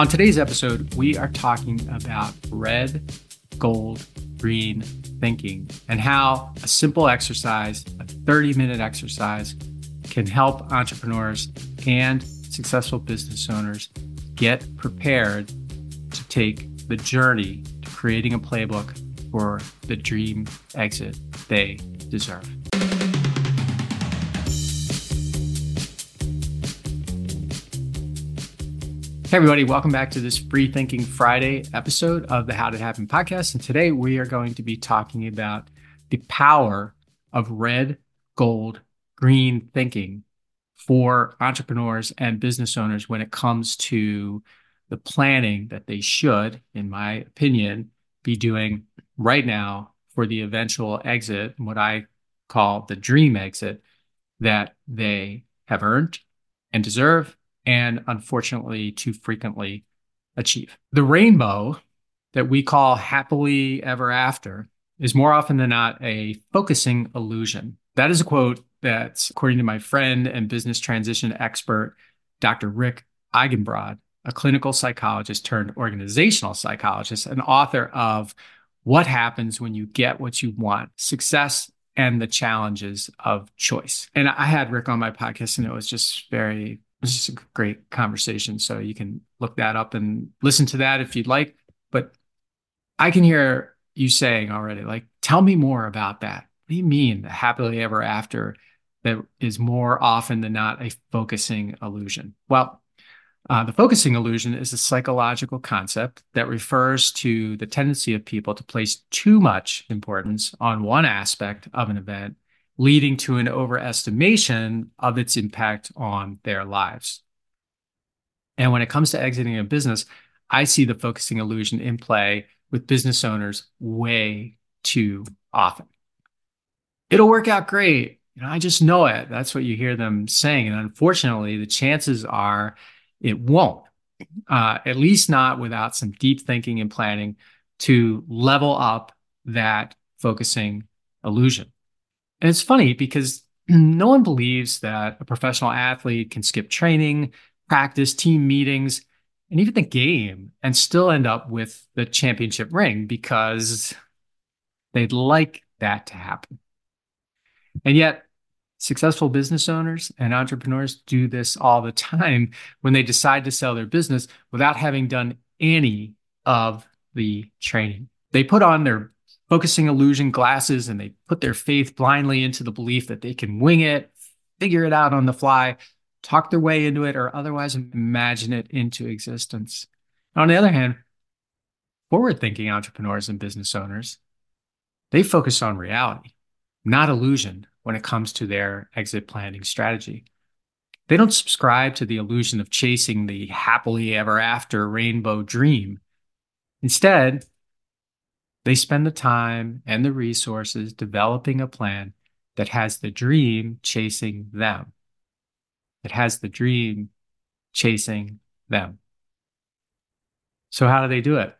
On today's episode, we are talking about red, gold, green thinking and how a simple exercise, a 30 minute exercise, can help entrepreneurs and successful business owners get prepared to take the journey to creating a playbook for the dream exit they deserve. Hey, everybody, welcome back to this Free Thinking Friday episode of the How Did It Happen podcast. And today we are going to be talking about the power of red, gold, green thinking for entrepreneurs and business owners when it comes to the planning that they should, in my opinion, be doing right now for the eventual exit, what I call the dream exit that they have earned and deserve and unfortunately too frequently achieve. The rainbow that we call happily ever after is more often than not a focusing illusion. That is a quote that's according to my friend and business transition expert, Dr. Rick Eigenbrod, a clinical psychologist turned organizational psychologist, and author of What Happens When You Get What You Want Success and the Challenges of Choice. And I had Rick on my podcast, and it was just very it's just a great conversation. So you can look that up and listen to that if you'd like. But I can hear you saying already, like, tell me more about that. What do you mean, the happily ever after that is more often than not a focusing illusion? Well, uh, the focusing illusion is a psychological concept that refers to the tendency of people to place too much importance on one aspect of an event leading to an overestimation of its impact on their lives. And when it comes to exiting a business, I see the focusing illusion in play with business owners way too often. It'll work out great. You know, I just know it. That's what you hear them saying. And unfortunately, the chances are it won't, uh, at least not without some deep thinking and planning to level up that focusing illusion. And it's funny because no one believes that a professional athlete can skip training, practice, team meetings, and even the game and still end up with the championship ring because they'd like that to happen. And yet, successful business owners and entrepreneurs do this all the time when they decide to sell their business without having done any of the training. They put on their focusing illusion glasses and they put their faith blindly into the belief that they can wing it, figure it out on the fly, talk their way into it, or otherwise imagine it into existence. On the other hand, forward thinking entrepreneurs and business owners, they focus on reality, not illusion when it comes to their exit planning strategy. They don't subscribe to the illusion of chasing the happily ever after rainbow dream. Instead, they spend the time and the resources developing a plan that has the dream chasing them. It has the dream chasing them. So, how do they do it?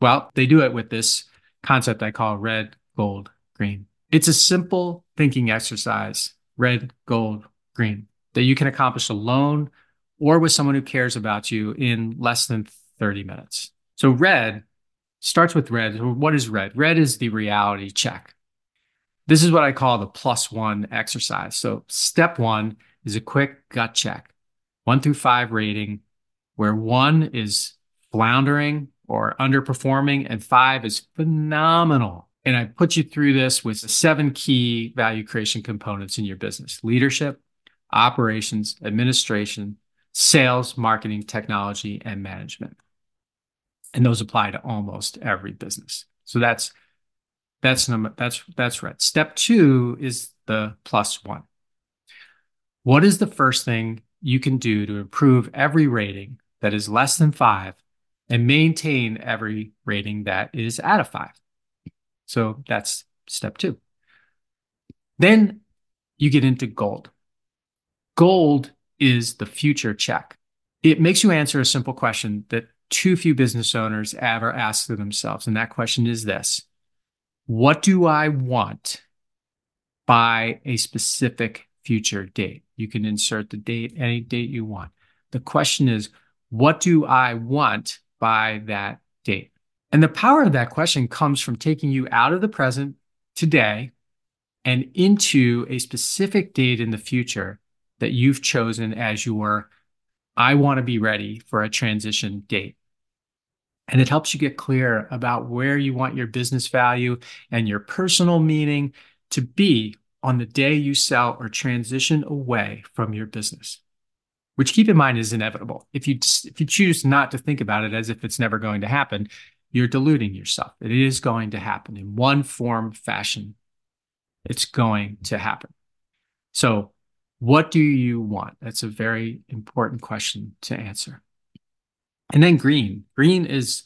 Well, they do it with this concept I call red, gold, green. It's a simple thinking exercise red, gold, green that you can accomplish alone or with someone who cares about you in less than 30 minutes. So, red starts with red. What is red? Red is the reality check. This is what I call the plus one exercise. So, step one is a quick gut check, one through five rating, where one is floundering or underperforming, and five is phenomenal. And I put you through this with the seven key value creation components in your business leadership, operations, administration, sales, marketing, technology, and management and those apply to almost every business. So that's that's number that's that's right. Step two is the plus one. What is the first thing you can do to improve every rating that is less than five and maintain every rating that is out of five? So that's step two. Then you get into gold. Gold is the future check. It makes you answer a simple question that too few business owners ever ask themselves. And that question is this What do I want by a specific future date? You can insert the date, any date you want. The question is, What do I want by that date? And the power of that question comes from taking you out of the present today and into a specific date in the future that you've chosen as your I want to be ready for a transition date. And it helps you get clear about where you want your business value and your personal meaning to be on the day you sell or transition away from your business, which keep in mind is inevitable. If you, if you choose not to think about it as if it's never going to happen, you're deluding yourself. It is going to happen in one form, fashion. It's going to happen. So, what do you want? That's a very important question to answer. And then green. Green is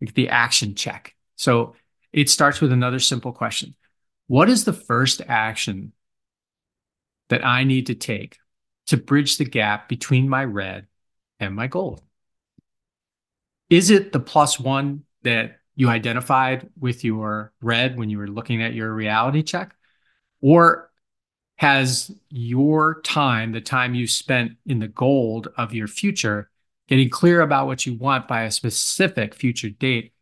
the action check. So, it starts with another simple question What is the first action that I need to take to bridge the gap between my red and my gold? Is it the plus one that you identified with your red when you were looking at your reality check? Or has your time, the time you spent in the gold of your future, getting clear about what you want by a specific future date,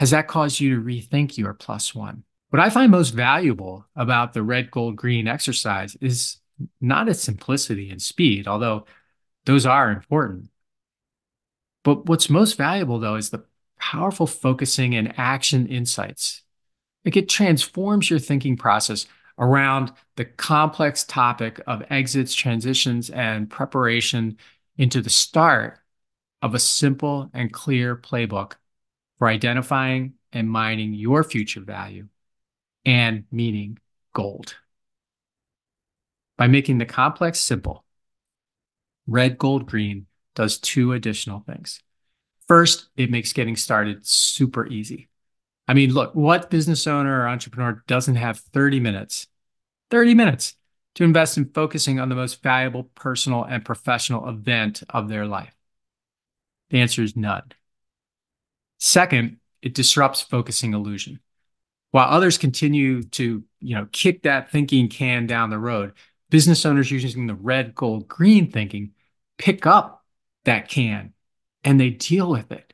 has that caused you to rethink your plus one? What I find most valuable about the red, gold, green exercise is not its simplicity and speed, although those are important. But what's most valuable, though, is the powerful focusing and action insights. Like it transforms your thinking process around the complex topic of exits, transitions, and preparation into the start of a simple and clear playbook for identifying and mining your future value and meaning gold. By making the complex simple, red, gold, green does two additional things. First, it makes getting started super easy. I mean, look, what business owner or entrepreneur doesn't have 30 minutes, 30 minutes to invest in focusing on the most valuable personal and professional event of their life? The answer is none. Second, it disrupts focusing illusion. While others continue to, you know, kick that thinking can down the road, business owners using the red, gold, green thinking pick up that can and they deal with it.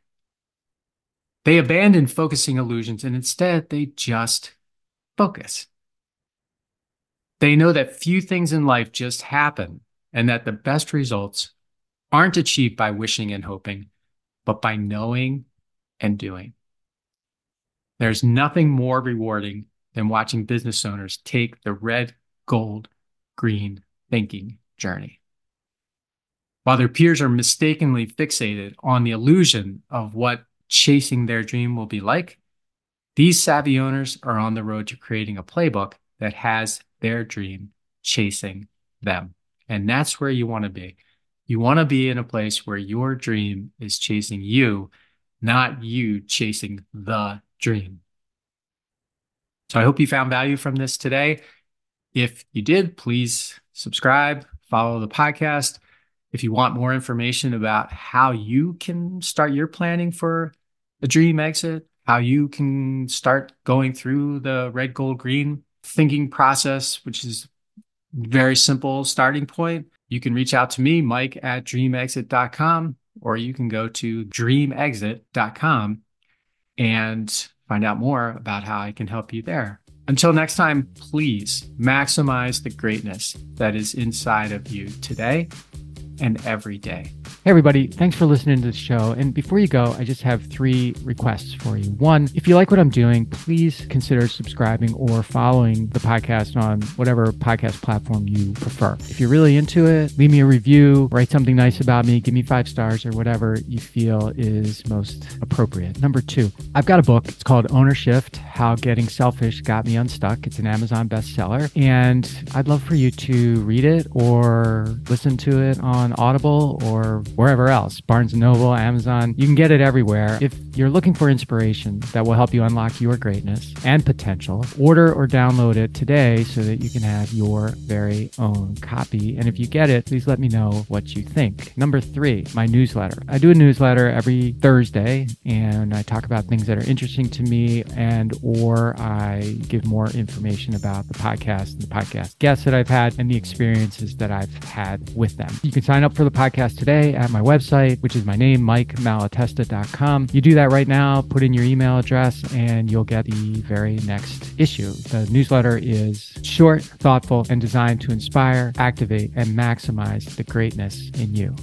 They abandon focusing illusions and instead they just focus. They know that few things in life just happen and that the best results aren't achieved by wishing and hoping, but by knowing and doing. There's nothing more rewarding than watching business owners take the red, gold, green thinking journey while their peers are mistakenly fixated on the illusion of what chasing their dream will be like, these savvy owners are on the road to creating a playbook that has their dream chasing them. And that's where you want to be. You want to be in a place where your dream is chasing you, not you chasing the dream. So I hope you found value from this today. If you did, please subscribe, follow the podcast. If you want more information about how you can start your planning for a dream exit, how you can start going through the red, gold, green thinking process, which is very simple starting point, you can reach out to me, Mike at dreamexit.com, or you can go to dreamexit.com and find out more about how I can help you there. Until next time, please maximize the greatness that is inside of you today and every day. Hey, everybody. Thanks for listening to the show. And before you go, I just have three requests for you. One, if you like what I'm doing, please consider subscribing or following the podcast on whatever podcast platform you prefer. If you're really into it, leave me a review, write something nice about me, give me five stars or whatever you feel is most appropriate. Number two, I've got a book. It's called Ownershift How Getting Selfish Got Me Unstuck. It's an Amazon bestseller. And I'd love for you to read it or listen to it on Audible or wherever else Barnes & Noble, Amazon. You can get it everywhere. If you're looking for inspiration that will help you unlock your greatness and potential, order or download it today so that you can have your very own copy. And if you get it, please let me know what you think. Number three, my newsletter. I do a newsletter every Thursday and I talk about things that are interesting to me and or I give more information about the podcast and the podcast guests that I've had and the experiences that I've had with them. You can Sign up for the podcast today at my website, which is my name, mikemalatesta.com. You do that right now, put in your email address, and you'll get the very next issue. The newsletter is short, thoughtful, and designed to inspire, activate, and maximize the greatness in you.